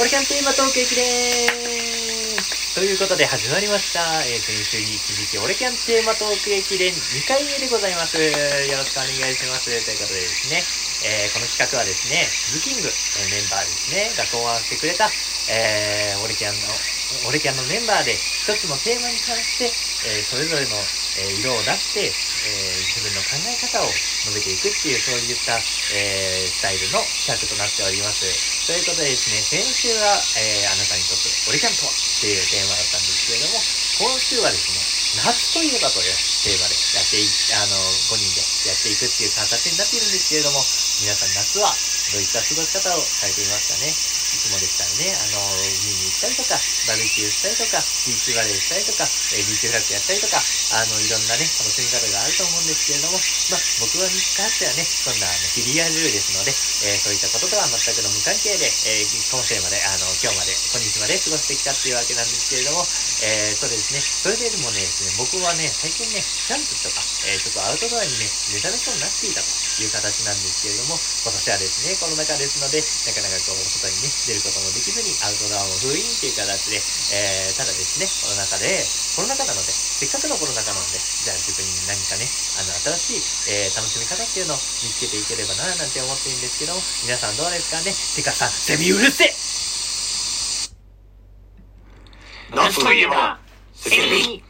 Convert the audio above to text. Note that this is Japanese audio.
オリキャンテーマトーク駅伝ということで始まりました。えー、先週に続き、オレキャンテーマトーク駅伝2回目でございます。よろしくお願いします。ということでですね、えー、この企画はですね、ズキング、えメンバーですね、が考案してくれた、えー、オレキャンの、オレキャンのメンバーで一つのテーマに関して、えそれぞれの、え色を出して、え自分の考え方を述べていくっていう、そういった、えスタイルの企画となっております。ということでですね、先週は、えあなたにとってオレキャンとはっていうテーマだったんですけれども、今週はですね、夏といえばというテーマでやってい、あの、5人でやっていくっていう形になっているんですけれども、皆さん夏はどういった過ごし方をされていますかね？いつもでしたらね、あの、見に行ったりとか、バーベキューしたりとか、ビーチバレーしたりとか、えビーチフラッグやったりとか、あの、いろんなね、楽しみ方があると思うんですけれども、まあ、僕はに関してはね、そんな、あの、フィリアルーですので、えー、そういったこととは全くの無関係で、えー、今週まで、あの、今日まで、まで過ごしてきたっていうわけなんですけれども、えー、そうですね、それでもね、ですね、僕はね、最近ね、キャンプとか、えーちょっとアウトドアにね、目覚めそうになっていたという形なんですけれども、今年はですね、コロナ禍ですので、なかなかこう、外にね、出ることもできずに、アウトドアも封印っていう形で、えーただですね、コロナ禍で、コロナ禍なので、せっかくのコロナ禍なので、じゃあ自分に何かね、あの、新しい、えー楽しみ方っていうのを見つけていければな、なんて思ってるんですけども、皆さんどうですかね？てかさ、セミうるせえ！夏といえば、セミ